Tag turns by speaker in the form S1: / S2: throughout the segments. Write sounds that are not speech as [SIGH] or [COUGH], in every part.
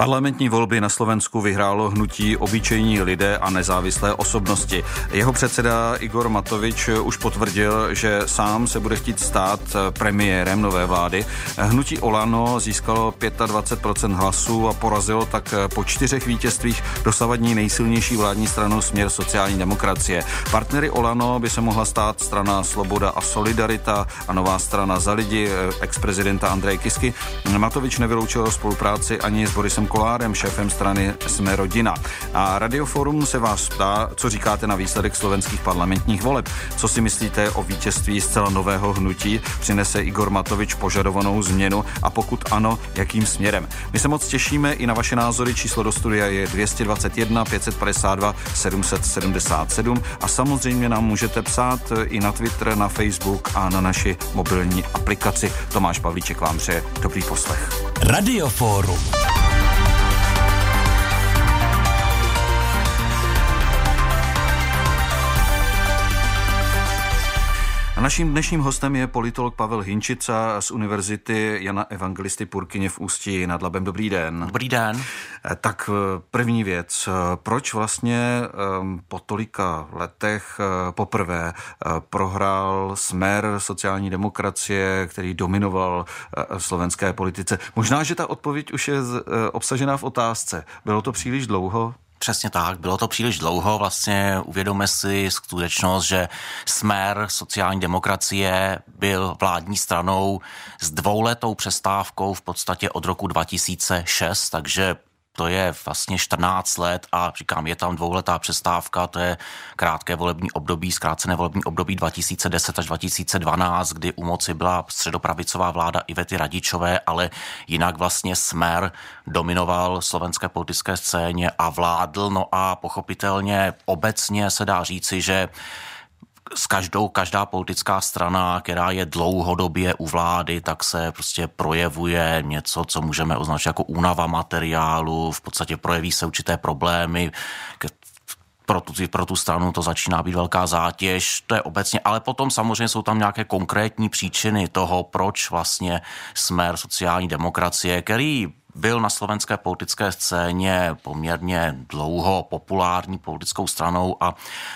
S1: Parlamentní volby na Slovensku vyhrálo hnutí obyčejní lidé a nezávislé osobnosti. Jeho předseda Igor Matovič už potvrdil, že sám se bude chtít stát premiérem nové vlády. Hnutí Olano získalo 25% hlasů a porazilo tak po čtyřech vítězstvích dosavadní nejsilnější vládní stranu směr sociální demokracie. Partnery Olano by se mohla stát strana Sloboda a Solidarita a nová strana za lidi ex-prezidenta Andrej Kisky. Matovič nevyloučil spolupráci ani s Borisem Kolárem, šéfem strany Jsme rodina. A Radioforum se vás ptá, co říkáte na výsledek slovenských parlamentních voleb. Co si myslíte o vítězství zcela nového hnutí? Přinese Igor Matovič požadovanou změnu a pokud ano, jakým směrem? My se moc těšíme i na vaše názory. Číslo do studia je 221 552 777 a samozřejmě nám můžete psát i na Twitter, na Facebook a na naši mobilní aplikaci. Tomáš Pavlíček vám přeje dobrý poslech.
S2: Radioforum.
S1: A naším dnešním hostem je politolog Pavel Hinčica z Univerzity Jana Evangelisty Purkyně v Ústí nad Labem. Dobrý den.
S3: Dobrý den.
S1: Eh, tak eh, první věc. Eh, proč vlastně po tolika letech poprvé prohrál smer sociální demokracie, který dominoval slovenské politice? Možná, že ta odpověď už je obsažená v otázce. Bylo to příliš dlouho?
S3: Přesně tak, bylo to příliš dlouho, vlastně uvědomíme si skutečnost, že smer sociální demokracie byl vládní stranou s dvouletou přestávkou v podstatě od roku 2006, takže to je vlastně 14 let a říkám, je tam dvouletá přestávka, to je krátké volební období, zkrácené volební období 2010 až 2012, kdy u moci byla středopravicová vláda Ivety Radičové, ale jinak vlastně smer dominoval slovenské politické scéně a vládl, no a pochopitelně obecně se dá říci, že s každou, každá politická strana, která je dlouhodobě u vlády, tak se prostě projevuje něco, co můžeme označit jako únava materiálu, v podstatě projeví se určité problémy, pro tu, pro tu stranu to začíná být velká zátěž, to je obecně, ale potom samozřejmě jsou tam nějaké konkrétní příčiny toho, proč vlastně smer sociální demokracie, který byl na slovenské politické scéně poměrně dlouho populární politickou stranou a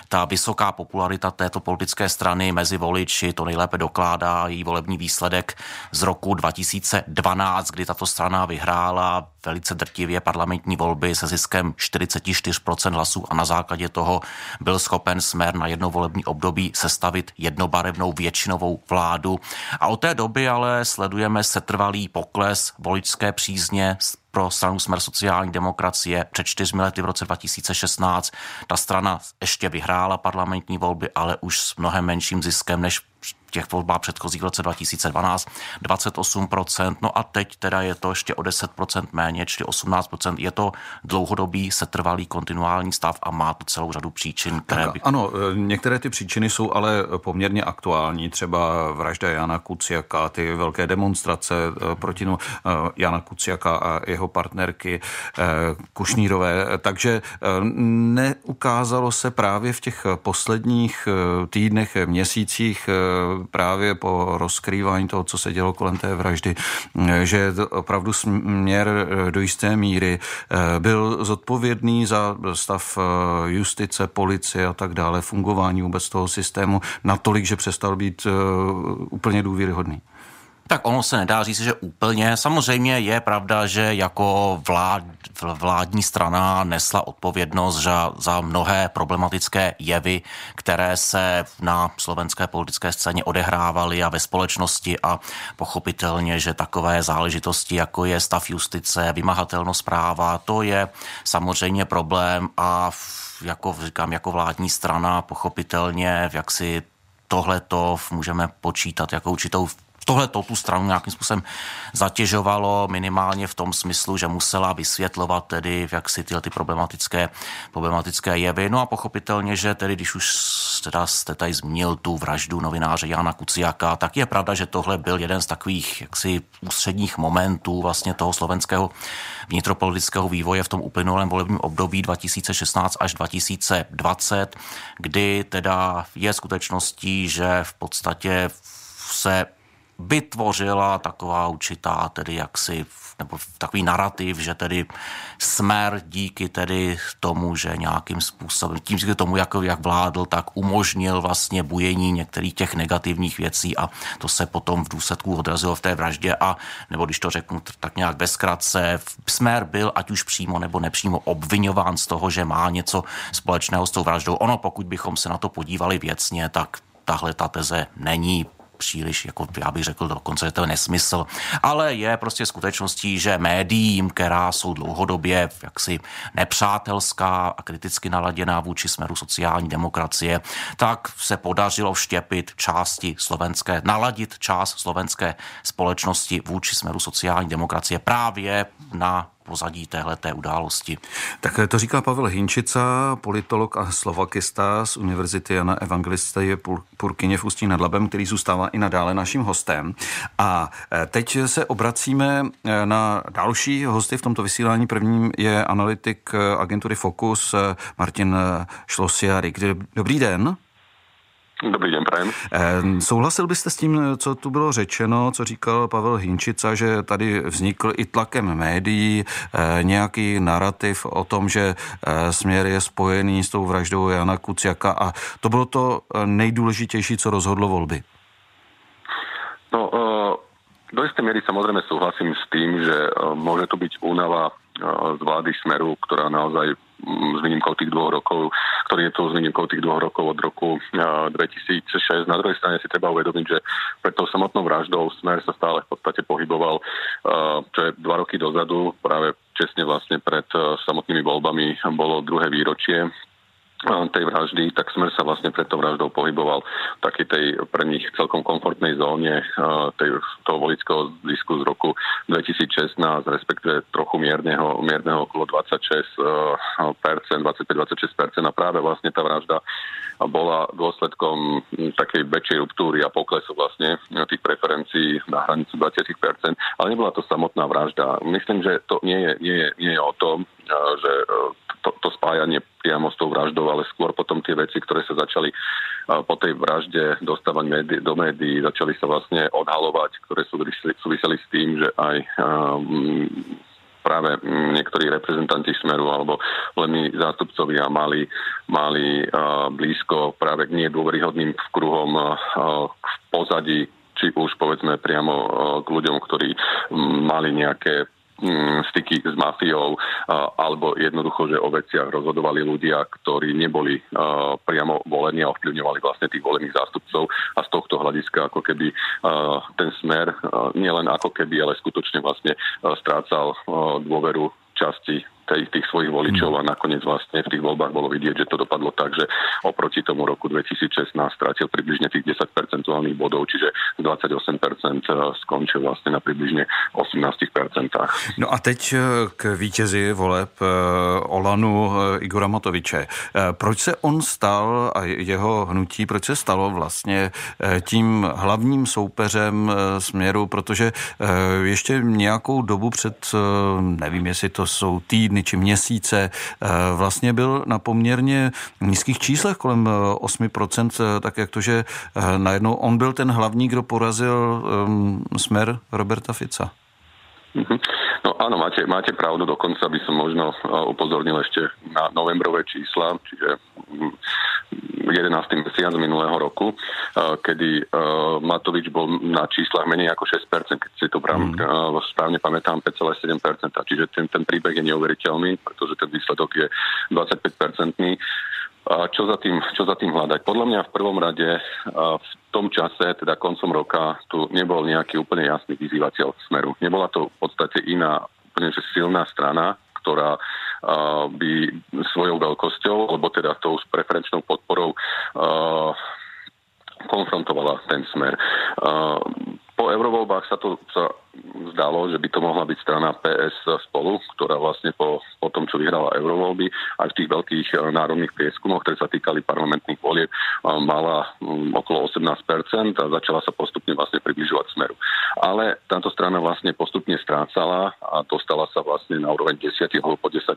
S3: ta vysoká popularita této politické strany mezi voliči to nejlépe dokládá její volební výsledek z roku 2012, kdy tato strana vyhrála velice drtivě parlamentní volby se ziskem 44% hlasů a na základě toho byl schopen smer na jedno volební období sestavit jednobarevnou většinovou vládu. A od té doby ale sledujeme setrvalý pokles voličské přízně pro stranu Smer sociální demokracie před čtyřmi lety v roce 2016. Ta strana ještě vyhrála parlamentní volby, ale už s mnohem menším ziskem než těch volbách předchozích v roce 2012 28%, no a teď teda je to ještě o 10% méně, čili 18%. Je to dlouhodobý, setrvalý, kontinuální stav a má to celou řadu příčin, které by...
S1: Ano, některé ty příčiny jsou ale poměrně aktuální, třeba vražda Jana Kuciaka, ty velké demonstrace e, proti no, e, Jana Kuciaka a jeho partnerky Kušnírové, takže neukázalo se právě v těch posledních týdnech, měsících právě po rozkrývání toho, co se dělo kolem té vraždy, že opravdu směr eh, do jisté míry eh, byl zodpovědný za stav eh, justice, policie a tak dále, fungování vůbec toho systému natolik, že přestal být úplně důvěryhodný.
S3: Tak ono se nedá říct, že úplně. Samozřejmě je pravda, že jako vlád, vládní strana nesla odpovědnost za, za mnohé problematické jevy, které se na slovenské politické scéně odehrávaly a ve společnosti a pochopitelně, že takové záležitosti, jako je stav justice, vymahatelnost práva, to je samozřejmě problém a jako říkám, jako vládní strana pochopitelně, jak si tohle to můžeme počítat jako určitou tohle to tu stranu nějakým způsobem zatěžovalo minimálně v tom smyslu, že musela vysvětlovat tedy jak si tyhle ty problematické, problematické jevy. No a pochopitelně, že tedy když už teda jste tady zmínil tu vraždu novináře Jana Kuciaka, tak je pravda, že tohle byl jeden z takových jaksi ústředních momentů vlastně toho slovenského vnitropolitického vývoje v tom uplynulém volebním období 2016 až 2020, kdy teda je skutečností, že v podstatě se vytvořila taková určitá tedy jaksi, nebo takový narrativ, že tedy smer díky tedy tomu, že nějakým způsobem, tím díky tomu, jak, jak vládl, tak umožnil vlastně bujení některých těch negativních věcí a to se potom v důsledku odrazilo v té vraždě a, nebo když to řeknu tak nějak ve zkratce, smer byl ať už přímo nebo nepřímo obvinován z toho, že má něco společného s tou vraždou. Ono, pokud bychom se na to podívali věcně, tak tahle ta teze není příliš, jako já bych řekl dokonce, že to je nesmysl, ale je prostě skutečností, že médiím, která jsou dlouhodobě jaksi nepřátelská a kriticky naladěná vůči směru sociální demokracie, tak se podařilo vštěpit části slovenské, naladit část slovenské společnosti vůči směru sociální demokracie právě na pozadí téhleté události.
S1: Tak to říká Pavel Hinčica, politolog a slovakista z Univerzity Jana Evangelista je Purkyně v Ústí nad Labem, který zůstává i nadále naším hostem. A e, teď se obracíme e, na další hosty v tomto vysílání. Prvním je analytik e, agentury Focus Martin Šlosiarik. Dobrý den.
S2: Dobrý den, prajem.
S1: Eh, souhlasil byste s tím, co tu bylo řečeno, co říkal Pavel Hinčica, že tady vznikl i tlakem médií eh, nějaký narrativ o tom, že eh, směr je spojený s tou vraždou Jana Kuciaka a to bylo to nejdůležitější, co rozhodlo volby?
S2: No, do isté miery samozrejme súhlasím s tým, že môže to byť únava z vlády Smeru, ktorá naozaj s výnimkou tých dvoch rokov, ktorý je to s výnimkou tých dvoch rokov od roku 2006. Na druhej strane si treba uvedomiť, že pred tou samotnou vraždou Smer sa stále v podstate pohyboval, čo je dva roky dozadu, práve česne vlastne pred samotnými voľbami bolo druhé výročie tej vraždy, tak Smer sa vlastne pred tou vraždou pohyboval v takej tej pre nich celkom komfortnej zóne tej, toho volického zisku z roku 2016, respektíve trochu mierneho, mierneho okolo 26%, 25-26% a práve vlastne tá vražda bola dôsledkom takej väčšej ruptúry a poklesu vlastne tých preferencií na hranicu 20%, ale nebola to samotná vražda. Myslím, že to nie je, nie je, nie je o tom, že to, to spájanie priamo s tou vraždou, ale skôr potom tie veci, ktoré sa začali po tej vražde dostávať médi- do médií, začali sa vlastne odhalovať, ktoré súviseli, súviseli s tým, že aj um, práve niektorí reprezentanti Smeru alebo len zástupcovia mali, mali uh, blízko práve nie dôveryhodným kruhom uh, v pozadí či už povedzme priamo k ľuďom, ktorí mali nejaké styky s mafiou, alebo jednoducho, že o veciach rozhodovali ľudia, ktorí neboli priamo volení a ovplyvňovali vlastne tých volených zástupcov. A z tohto hľadiska ako keby ten smer nielen ako keby, ale skutočne vlastne strácal dôveru časti tej, tých svojich voličov a nakoniec vlastne v tých voľbách bolo vidieť, že to dopadlo tak, že oproti tomu roku 2016 strátil približne tých 10 percentuálnych bodov, čiže z 28% eh, skončil vlastne na približne 18%.
S1: No a teď eh, k vítězi voleb eh, Olanu Igora Matoviče. Proč se on stal a jeho hnutí, proč se stalo vlastně tím hlavním soupeřem směru, protože ještě nějakou dobu před, nevím, jestli to jsou týdny, týdny či měsíce eh, vlastně byl na poměrně nízkých číslech kolem 8%, eh, eh, tak jak to, že najednou on byl ten hlavní, kdo porazil smer Roberta Fica.
S2: Mhm. No áno, máte, máte pravdu, dokonca by som možno upozornil ešte na novembrové čísla, čiže 11. Mm, mesiac minulého roku, kedy Matovič bol na číslach menej ako 6%, keď si to mm. správne pamätám, 5,7%, čiže ten, ten príbeh je neuveriteľný, pretože ten výsledok je 25-percentný. Čo za, tým, čo za tým hľadať? Podľa mňa v prvom rade v tom čase, teda koncom roka, tu nebol nejaký úplne jasný vyzývateľ smeru. Nebola to v podstate iná úplne že silná strana, ktorá by svojou veľkosťou, alebo teda tou preferenčnou podporou konfrontovala ten smer. Po eurovoľbách sa to sa zdalo, že by to mohla byť strana PS spolu, ktorá vlastne po, po tom, čo vyhrala eurovoľby, aj v tých veľkých národných prieskumoch, ktoré sa týkali parlamentných volieb, mala mm, okolo 18% a začala sa postupne vlastne približovať smeru. Ale táto strana vlastne postupne strácala a dostala sa vlastne na úroveň 10 alebo po 10%.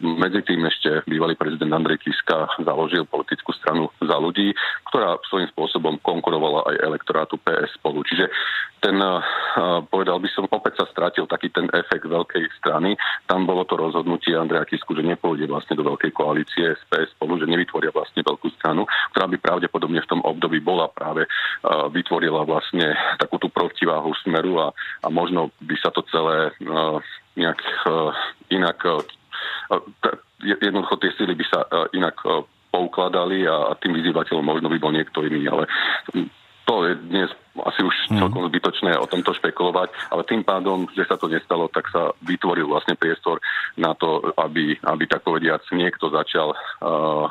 S2: Medzi tým ešte bývalý prezident Andrej Kiska založil politickú stranu za ľudí, ktorá svojím spôsobom konkurovala aj elektorátu PS spolu. Čiže ten, povedal by som, opäť sa strátil taký ten efekt veľkej strany. Tam bolo to rozhodnutie Andreja Kisku, že nepôjde vlastne do veľkej koalície PS spolu, že nevytvoria vlastne veľkú stranu, ktorá by pravdepodobne v tom období bola práve, vytvorila vlastne takú tú protiváhu smeru a, a možno by sa to celé nejak inak jednoducho tie síly by sa inak poukladali a, a tým vyzývateľom možno by bol niekto iný, ale to je dnes asi už hmm. celkom zbytočné o tomto špekulovať, ale tým pádom, že sa to nestalo, tak sa vytvoril vlastne priestor na to, aby, aby tak povediac niekto začal uh,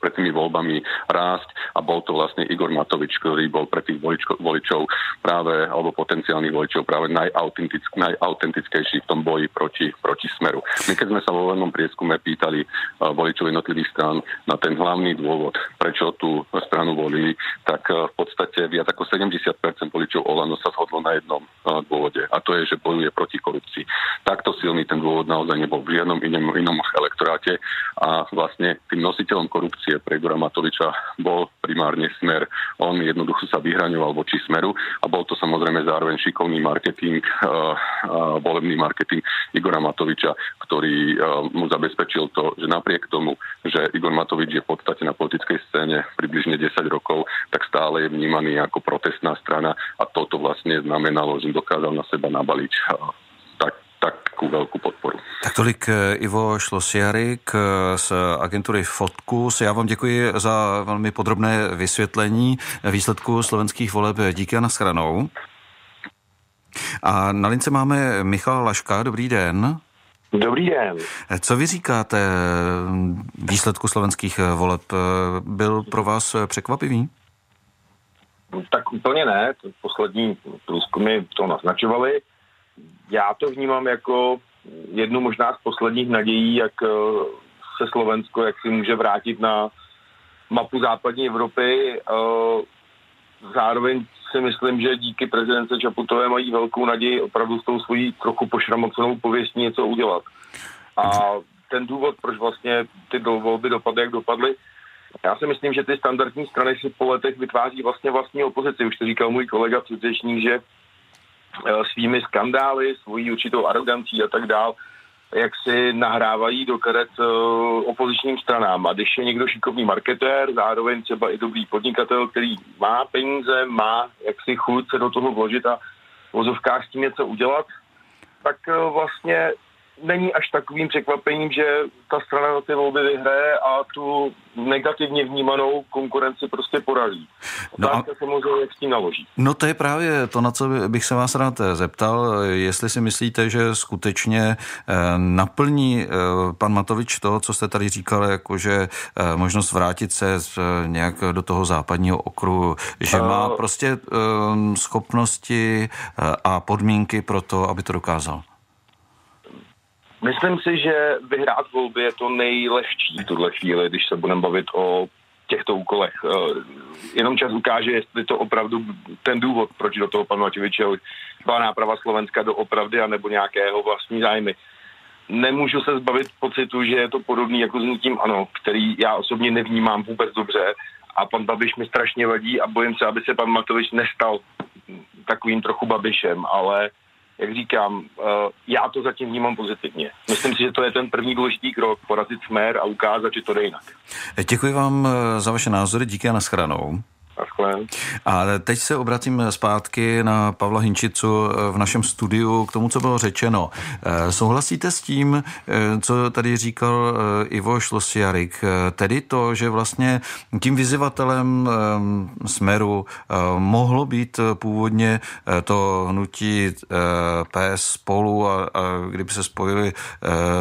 S2: pred tými voľbami rásť a bol to vlastne Igor Matovič, ktorý bol pre tých voličko, voličov práve, alebo potenciálnych voličov práve najautentick, najautentickejší v tom boji proti, proti smeru. My keď sme sa vo voľnom prieskume pýtali uh, voličov jednotlivých strán na ten hlavný dôvod, prečo tú stranu volili, tak uh, v podstate viac ako 70% voličov Olano sa shodlo na jednom uh, dôvode a to je, že bojuje proti korupcii. Takto silný ten dôvod naozaj nebol v žiadnom inom, inom elektoráte a vlastne tým nositeľom korupcie pozície pre Igora Matoviča bol primárne smer. On jednoducho sa vyhraňoval voči smeru a bol to samozrejme zároveň šikovný marketing, uh, uh, volebný marketing Igora Matoviča, ktorý uh, mu zabezpečil to, že napriek tomu, že Igor Matovič je v podstate na politickej scéne približne 10 rokov, tak stále je vnímaný ako protestná strana a toto vlastne znamenalo, že dokázal na seba nabaliť takú veľkú podporu.
S1: Tak tolik eh, Ivo Šlosiarik eh, z agentury Fotkus. Já vám děkuji za velmi podrobné vysvětlení výsledku slovenských voleb. Díky a nashledanou. A na lince máme Michal Laška. Dobrý den.
S4: Dobrý den.
S1: Co vy říkáte výsledku slovenských voleb? Byl pro vás překvapivý?
S4: Tak úplně ne. Poslední průzkumy to naznačovaly já to vnímám jako jednu možná z posledních nadějí, jak eh, se Slovensko jak si může vrátit na mapu západní Evropy. Eh, zároveň si myslím, že díky prezidence Čaputové mají velkou naději opravdu s tou svojí trochu pošramocenou pověstí něco udělat. A ten důvod, proč vlastně ty volby dopadly, jak dopadly, já si myslím, že ty standardní strany si po letech vytváří vlastně vlastní opozici. Už to říkal můj kolega předřečník, že svými skandály, svojí určitou arogancí a tak dál, jak si nahrávají do karet uh, opozičním stranám. A když je někdo šikovný marketér, zároveň třeba i dobrý podnikatel, který má peníze, má jaksi chuť se do toho vložit a v vozovkách s tím něco udělat, tak uh, vlastně není až takovým překvapením, že ta strana na ty volby vyhraje a tu negativně vnímanou konkurenci prostě porazí. No a... samozřejmě, jak s tím naloží.
S1: No to je právě to, na co bych se vás rád zeptal, jestli si myslíte, že skutečně eh, naplní eh, pan Matovič to, co jste tady říkal, jakože eh, možnost vrátit se nějak do toho západního okruhu, že má prostě schopnosti a podmínky pro to, aby to dokázal.
S4: Myslím si, že vyhrát volby je to nejlehčí v tuhle chvíli, když se budeme bavit o těchto úkolech. Eh, jenom čas ukáže, jestli to opravdu ten důvod, proč do toho pan Matovič byla náprava Slovenska do opravdy anebo nějakého vlastní zájmy. Nemůžu se zbavit pocitu, že je to podobný jako s nutím ano, který já osobně nevnímám vůbec dobře a pan Babiš mi strašně vadí a bojím se, aby se pan Matovič nestal takovým trochu Babišem, ale jak říkám, eh, já to zatím vnímám pozitivně. Myslím si, že to je ten první důležitý krok, porazit smer a ukázat, že to jde jinak.
S1: Děkuji vám eh, za vaše názory, díky a nashledanou. A teď se obracím zpátky na Pavla Hinčicu v našem studiu k tomu, co bylo řečeno. Eh, souhlasíte s tím, eh, co tady říkal eh, Ivo Šlosiarik, tedy to, že vlastně tím vyzývatelem Smeru mohlo být původně to hnutí PS spolu a, a kdyby se spojili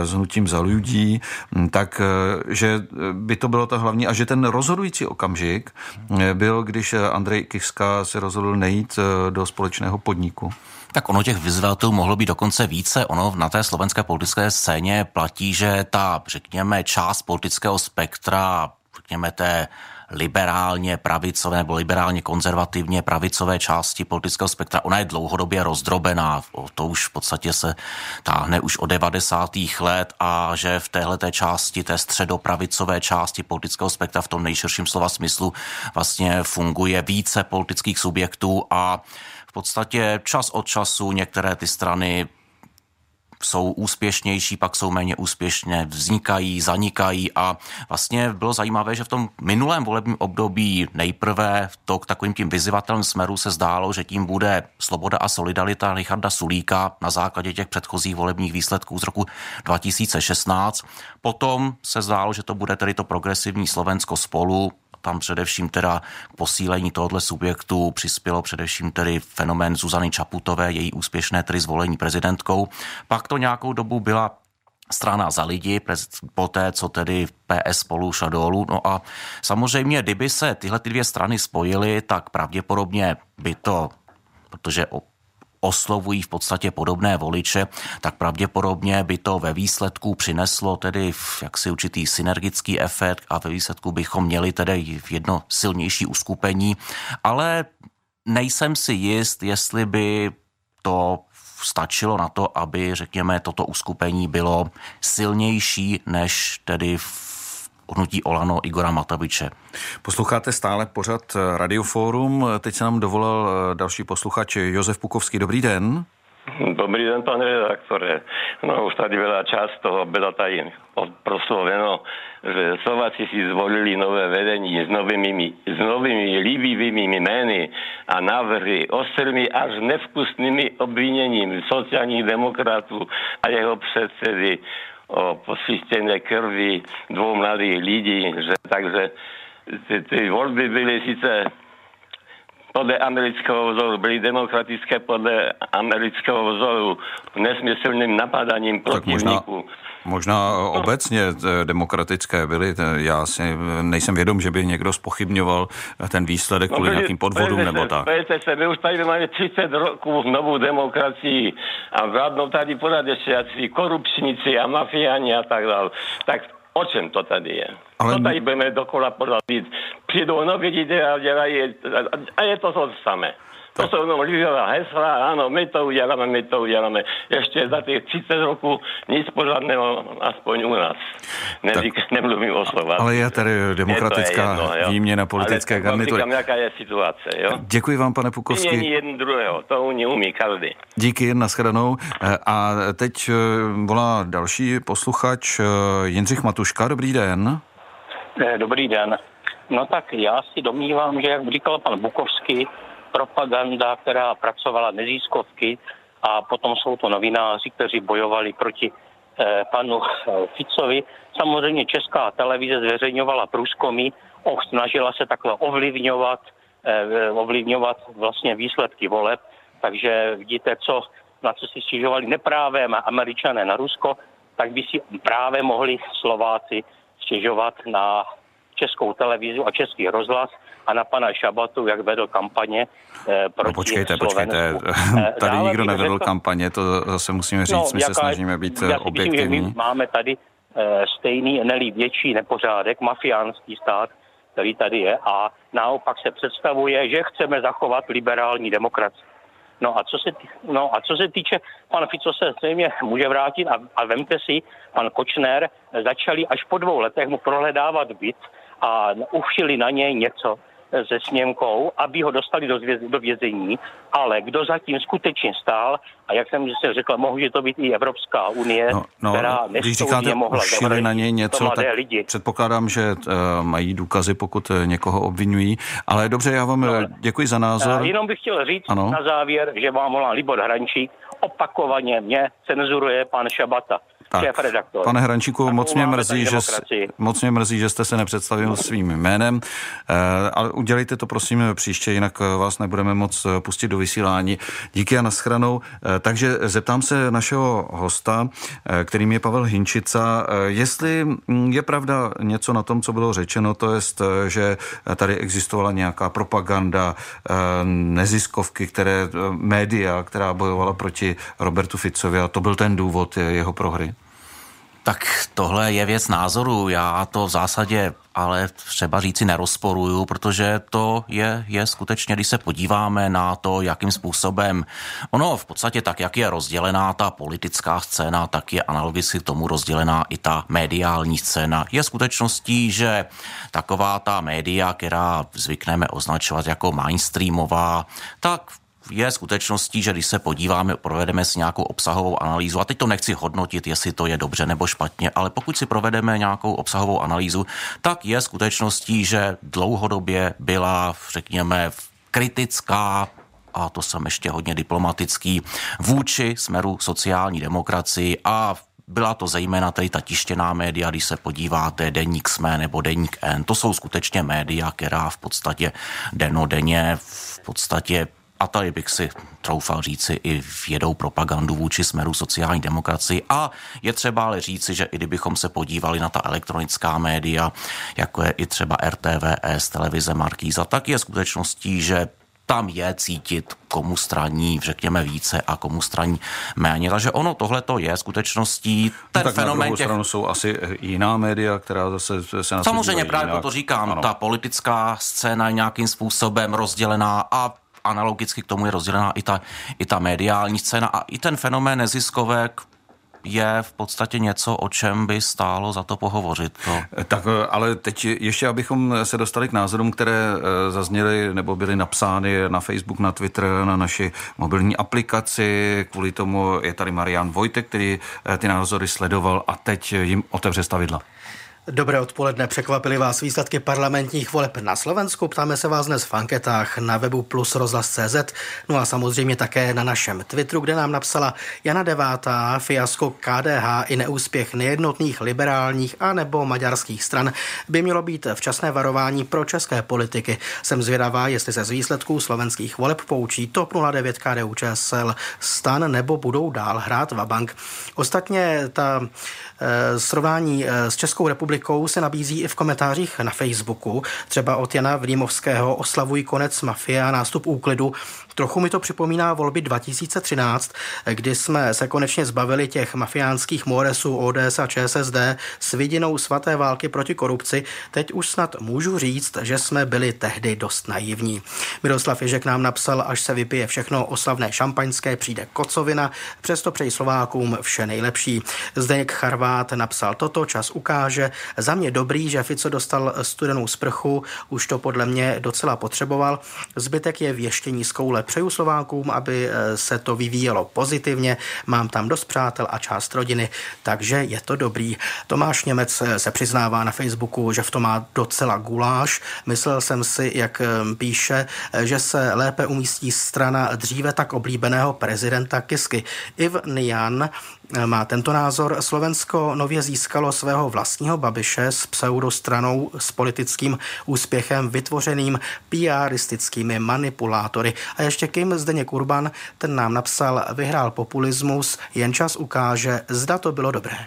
S1: s hnutím za lidí, tak že by to bylo to hlavní a že ten rozhodující okamžik byl když Andrej Kiska se rozhodl nejít eh, do společného podniku.
S3: Tak ono těch vyzvatelů mohlo být dokonce více. Ono na té slovenské politické scéně platí, že ta, řekněme, část politického spektra, řekněme, té liberálně pravicové nebo liberálně konzervativně pravicové části politického spektra, ona je dlouhodobě rozdrobená. To už v podstatě se táhne už od 90. let a že v téhle části, té středopravicové části politického spektra v tom nejširším slova smyslu vlastně funguje více politických subjektů a v podstatě čas od času některé ty strany jsou úspěšnější, pak jsou méně úspěšné, vznikají, zanikají a vlastně bylo zajímavé, že v tom minulém volebním období nejprve to k takovým tím vyzývatelným smeru se zdálo, že tím bude Sloboda a solidarita Richarda Sulíka na základě těch předchozích volebních výsledků z roku 2016. Potom se zdálo, že to bude tedy to progresivní Slovensko spolu tam především teda k posílení tohoto subjektu přispělo především tedy fenomén Zuzany Čaputové, její úspěšné tedy zvolení prezidentkou. Pak to nějakou dobu byla strana za lidi, poté, co tedy PS spolu šla dolů. No a samozřejmě, kdyby se tyhle ty dvě strany spojily, tak pravděpodobně by to, protože oslovují v podstatě podobné voliče, tak pravděpodobně by to ve výsledku přineslo tedy jaksi určitý synergický efekt a ve výsledku bychom měli tedy jedno silnější uskupení, ale nejsem si jist, jestli by to stačilo na to, aby, řekněme, toto uskupení bylo silnější než tedy v hnutí Olano Igora Mataviče.
S1: Posloucháte stále pořad Radioforum. Teď se nám dovolal eh, další posluchač Josef Pukovský. Dobrý den.
S5: Dobrý den, pane redaktore. No už tady byla část toho, byla tady prosloveno, že Slováci si zvolili nové vedení s novými, s novými líbivými jmény a návrhy ostrými až nevkusnými obviněním sociálních demokratů a jeho předsedy o posvistené krvi dvou mladých lidí, že takže ty, ty volby byly sice podle amerického vzoru, byly demokratické podle amerického vzoru nesmyslným napadáním protivníků.
S1: Možná obecně eh, demokratické byly. Já si nejsem vědom, že by někdo spochybňoval ten výsledek no, kvůli no, nějakým podvodům nebo tak.
S5: Se, my už tady máme 30 roků novou demokracii a vládnou tady pořád ještě korupčníci a mafiáni a tak dále. Tak o čem to tady je? Ale... To tady budeme dokola pořád Přijdou noví lidé a dělají, a je to to samé. To jsou jenom líbivá hesla, ano, my to uděláme, my to uděláme. Ještě za těch 30 roků nic pořádného, aspoň u nás. Neřík, tak, nemluvím o slova.
S1: Ale je tady demokratická je jedno, výměna politické garnitury.
S5: Ale jaká je situace, jo?
S1: Děkuji vám, pane Pukovský.
S5: Není jeden druhého, to umí, umí každý.
S1: Díky, nashledanou. Eh, a teď eh, volá další posluchač eh, Jindřich Matuška. Dobrý den.
S6: Dobrý den. No tak já si domnívám, že jak říkal pan Bukovský, propaganda, která pracovala neziskovky a potom jsou to novináři, kteří bojovali proti eh, panu eh, Ficovi. Samozřejmě česká televize zveřejňovala průzkumy, oh, snažila se takhle ovlivňovat, eh, ovlivňovat vlastně výsledky voleb, takže vidíte, co, na co si stěžovali neprávem američané na Rusko, tak by si právě mohli Slováci stěžovat na českou televizi a český rozhlas a na pana Šabatu, jak vedl kampaně eh, proti no
S1: počkejte, počkejte, eh, [LAUGHS] tady nikdo nevedl řekl, kampaně, to zase musíme říct, no, my se snažíme být já objektivní. Myslím,
S6: my máme tady eh, stejný, nelí větší nepořádek, mafiánský stát, který tady je a naopak se představuje, že chceme zachovat liberální demokracii. No a co se, tý, no a co se týče, pan Fico se zřejmě může vrátit a, a vemte si, pan Kočner začali až po dvou letech mu prohledávat byt a uvšili na něj něco, se sněmkou, aby ho dostali do, zvěz, do vězení, ale kdo zatím skutečně stál, a jak jsem se řekl, může to být i Evropská unie, no, no,
S1: která když říkáte, mohla na něj něco, tak lidi. předpokládám, že uh, mají důkazy, pokud uh, někoho obvinují, ale dobře, já vám no, děkuji za názor.
S6: Uh, jenom bych chtěl říct ano? na závěr, že vám volá Libor Hrančík, opakovaně mě cenzuruje pan Šabata. Redaktor.
S1: Pane Hrančíku, moc mě, mrzí, že, moc mě mrzí, že jste se nepředstavil svým jménem, eh, ale udělejte to prosím příště, jinak vás nebudeme moc pustit do vysílání. Díky a naschranou. Eh, takže zeptám se našeho hosta, eh, kterým je Pavel Hinčica, jestli mm, je pravda něco na tom, co bylo řečeno, to je, že tady existovala nějaká propaganda, neziskovky, které média, která bojovala proti Robertu Ficovi a to byl ten důvod jeho prohry.
S3: Tak tohle je věc názoru. Já to v zásadě ale třeba říci nerozporuju, protože to je, je skutečně, když se podíváme na to, jakým způsobem, ono v podstatě tak, jak je rozdělená ta politická scéna, tak je analogicky tomu rozdělená i ta mediální scéna. Je skutečností, že taková ta média, která zvykneme označovat jako mainstreamová, tak je skutečností, že když se podíváme, provedeme si nějakou obsahovou analýzu, a teď to nechci hodnotit, jestli to je dobře nebo špatně, ale pokud si provedeme nějakou obsahovou analýzu, tak je skutečností, že dlouhodobě byla, řekněme, kritická a to jsem ještě hodně diplomatický, vůči smeru sociální demokracii. A byla to zejména tady ta tištěná média, když se podíváte, Deník SME nebo Deník N, to jsou skutečně média, která v podstatě denodenně v podstatě a tady bych si troufal říci, i vědou propagandu vůči smeru sociální demokracii. A je třeba ale říci, že i kdybychom se podívali na ta elektronická média, jako je i třeba RTVS, televize Markýza, tak je skutečností, že tam je cítit, komu straní, řekněme, více a komu straní méně. Takže ono tohle to je skutečností.
S1: Ten no tak fenomén na těch... stranu jsou asi jiná média, která zase se na
S3: Samozřejmě právě jinak. to říkám. Ano. Ta politická scéna je nějakým způsobem rozdělená a analogicky k tomu je rozdělená i ta, i ta mediální scéna a i ten fenomén neziskovek je v podstatě něco, o čem by stálo za to pohovořit. To.
S1: Tak ale teď ještě, abychom se dostali k názorům, které eh, zazněly nebo byly napsány na Facebook, na Twitter, na naši mobilní aplikaci. Kvůli tomu je tady Marian Vojtek, který eh, ty názory sledoval a teď jim otevře stavidla.
S7: Dobré odpoledne, překvapily vás výsledky parlamentních voleb na Slovensku? Ptáme se vás dnes v anketách na webu plus rozhlas.cz, no a samozřejmě také na našem Twitteru, kde nám napsala Jana Devátá, fiasko KDH i neúspěch nejednotných liberálních a nebo maďarských stran by mělo být včasné varování pro české politiky. Jsem zvědavá, jestli se z výsledků slovenských voleb poučí TOP 09 KDU ČSL, stan nebo budou dál hrát Vabank. Ostatně ta Eh, srovnání eh, s Českou republikou se nabízí i v komentářích na Facebooku, třeba od Jana Vlímovského oslavují konec mafie a nástup úklidu. Trochu mi to připomíná volby 2013, kdy jsme se konečně zbavili těch mafiánských moresů ODS a ČSSD s vidinou svaté války proti korupci. Teď už snad můžu říct, že jsme byli tehdy dost naivní. Miroslav Ježek nám napsal, až se vypije všechno oslavné šampaňské, přijde kocovina, přesto přeji Slovákům vše nejlepší. Zdeněk Charvát napsal toto, čas ukáže. Za mě dobrý, že Fico dostal studenou sprchu, už to podle mě docela potřeboval. Zbytek je věštění z koule Přeju Slovákům, aby eh, se to vyvíjelo pozitivně. Mám tam dost přátel a část rodiny, takže je to dobrý. Tomáš Němec eh, se přiznává na Facebooku, že v tom má docela guláš. Myslel jsem si, jak eh, píše, že se lépe umístí strana dříve tak oblíbeného prezidenta Kisky. Iv Nian má tento názor. Slovensko nově získalo svého vlastního babiše s pseudostranou s politickým úspěchem vytvořeným PRistickými manipulátory. A ještě Kim Zdeněk Urban, ten nám napsal, vyhrál populismus, jen čas ukáže, zda to bylo dobré.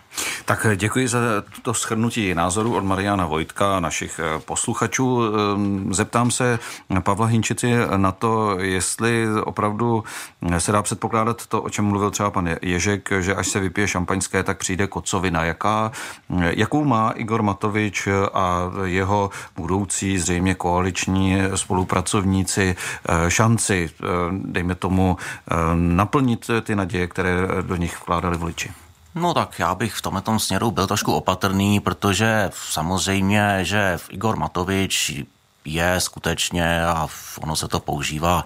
S1: Tak děkuji za to shrnutí názoru od Mariana Vojtka, našich eh, posluchačů. Ehm, zeptám se Pavla Hinčici na to, jestli opravdu se dá předpokládat to, o čem mluvil třeba pan Ježek, že až se vypije šampaňské, tak přijde kocovina. Jaká, jakou má Igor Matovič a jeho budoucí zřejmě koaliční spolupracovníci eh, šanci, eh, dejme tomu, eh, naplnit ty naděje, které do nich vkládali voliči?
S3: No tak já bych v tomhle směru byl trošku opatrný, protože samozřejmě, že Igor Matovič je skutečně, a ono se to používá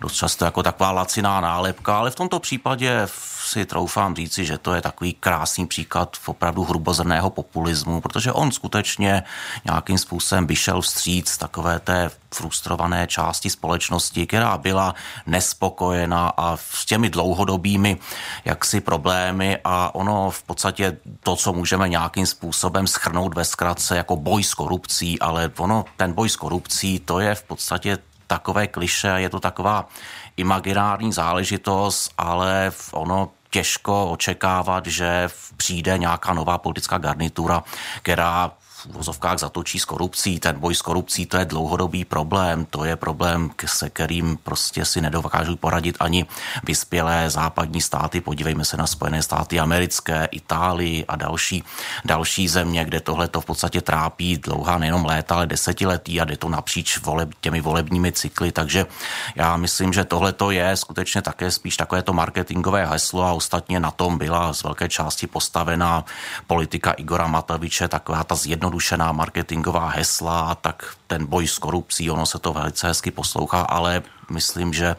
S3: dost často jako taková laciná nálepka, ale v tomto případě si troufám říci, že to je takový krásný příklad v opravdu hrubozrného populismu, protože on skutečně nějakým způsobem vyšel vstříc takové té frustrované části společnosti, která byla nespokojená a s těmi dlouhodobými jaksi problémy. A ono v podstatě to, co můžeme nějakým způsobem schrnout ve zkratce jako boj s korupcí, ale ono, ten boj s korupcí, to je v podstatě takové kliše, je to taková imaginární záležitost, ale ono těžko očekávat, že přijde nějaká nová politická garnitura, která vozovkách zatočí s korupcí. Ten boj s korupcí to je dlouhodobý problém. To je problém, se kterým prostě si nedokážu poradit ani vyspělé západní státy. Podívejme se na Spojené státy americké, Itálii a další, další země, kde tohle to v podstatě trápí dlouhá nejenom léta, ale desetiletí a jde to napříč voleb, těmi volebními cykly. Takže já myslím, že tohle to je skutečně také spíš takové to marketingové heslo a ostatně na tom byla z velké části postavená politika Igora Mataviče, taková ta zjednodušená zjednodušená marketingová hesla tak ten boj s korupcí, ono se to velice hezky poslouchá, ale myslím, že,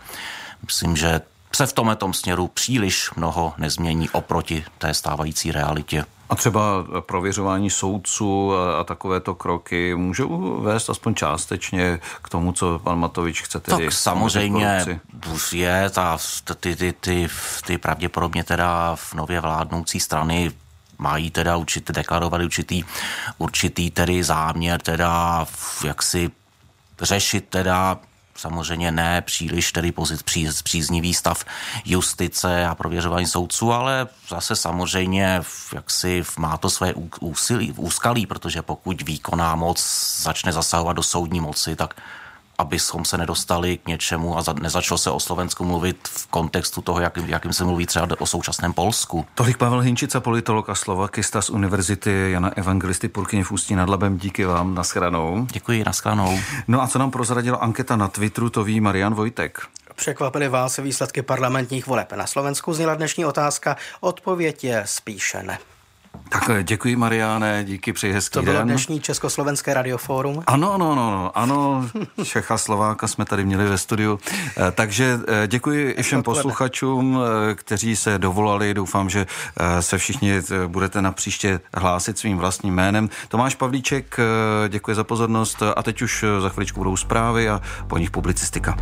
S3: myslím, že se v tomto směru příliš mnoho nezmění oproti té stávající realitě.
S1: A třeba prověřování soudců a takovéto kroky můžou vést aspoň částečně k tomu, co pan Matovič chce tedy...
S3: Tak samozřejmě je ta, ty, ty, ty, ty pravděpodobně teda v nově vládnoucí strany mají teda určitě deklarovali určitý, určitý tedy záměr teda jak si řešit teda samozřejmě ne příliš tedy pozit, pří, příznivý stav justice a prověřování soudců, ale zase samozřejmě jak si má to své úsilí, úskalí, protože pokud výkonná moc začne zasahovat do soudní moci, tak abychom se nedostali k něčemu a nezačalo se o Slovensku mluvit v kontextu toho, jakým, jakým se mluví třeba o současném Polsku.
S1: Tolik Pavel Hinčica, politolog a slovakista z Univerzity Jana Evangelisty Purkyně v Ústí nad Labem. Díky vám, naschranou.
S3: Děkuji, naschranou.
S1: No a co nám prozradila anketa na Twitteru, to ví Marian Vojtek.
S7: Překvapily vás výsledky parlamentních voleb na Slovensku? Zněla dnešní otázka. Odpověď je spíše ne.
S1: Tak eh, děkuji, Mariáne, díky, přeji hezký
S7: To bylo
S1: den.
S7: dnešní Československé radiofórum.
S1: Ano, ano, ano, ano, Čecha Slováka jsme tady měli ve studiu. Eh, takže eh, děkuji i všem posluchačům, kteří se dovolali. Doufám, že se všichni budete na příště hlásit svým vlastním jménem. Tomáš Pavlíček, děkuji za pozornost a teď už za chviličku budou zprávy a po nich publicistika.